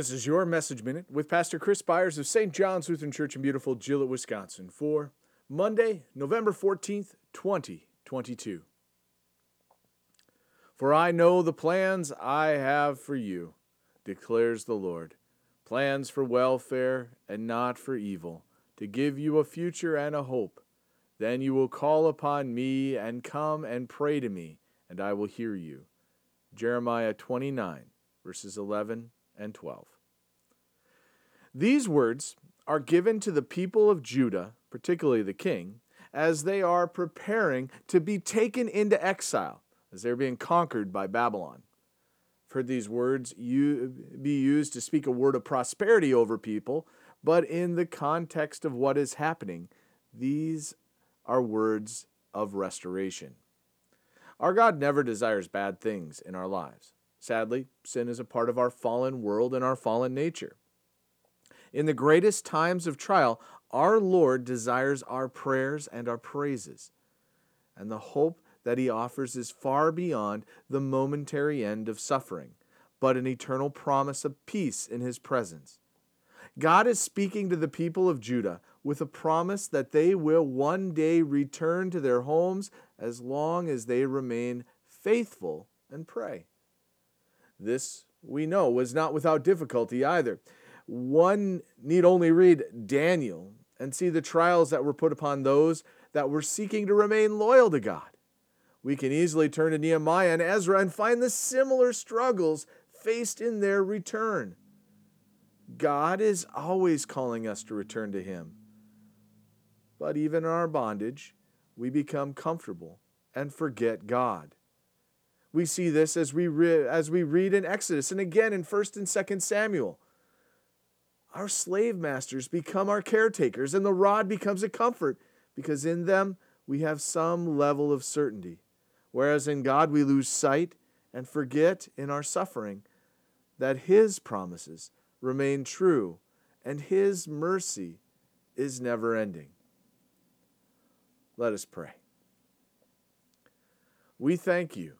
This is your message minute with Pastor Chris Byers of St. John's Lutheran Church in beautiful Gillett, Wisconsin for Monday, November 14th, 2022. For I know the plans I have for you, declares the Lord plans for welfare and not for evil, to give you a future and a hope. Then you will call upon me and come and pray to me, and I will hear you. Jeremiah 29, verses 11 and 12. These words are given to the people of Judah, particularly the king, as they are preparing to be taken into exile, as they're being conquered by Babylon. I've heard these words be used to speak a word of prosperity over people, but in the context of what is happening, these are words of restoration. Our God never desires bad things in our lives. Sadly, sin is a part of our fallen world and our fallen nature. In the greatest times of trial, our Lord desires our prayers and our praises. And the hope that He offers is far beyond the momentary end of suffering, but an eternal promise of peace in His presence. God is speaking to the people of Judah with a promise that they will one day return to their homes as long as they remain faithful and pray. This, we know, was not without difficulty either. One need only read Daniel and see the trials that were put upon those that were seeking to remain loyal to God. We can easily turn to Nehemiah and Ezra and find the similar struggles faced in their return. God is always calling us to return to Him. But even in our bondage, we become comfortable and forget God. We see this as we, re- as we read in Exodus and again in 1st and 2nd Samuel. Our slave masters become our caretakers, and the rod becomes a comfort because in them we have some level of certainty. Whereas in God we lose sight and forget in our suffering that His promises remain true and His mercy is never ending. Let us pray. We thank you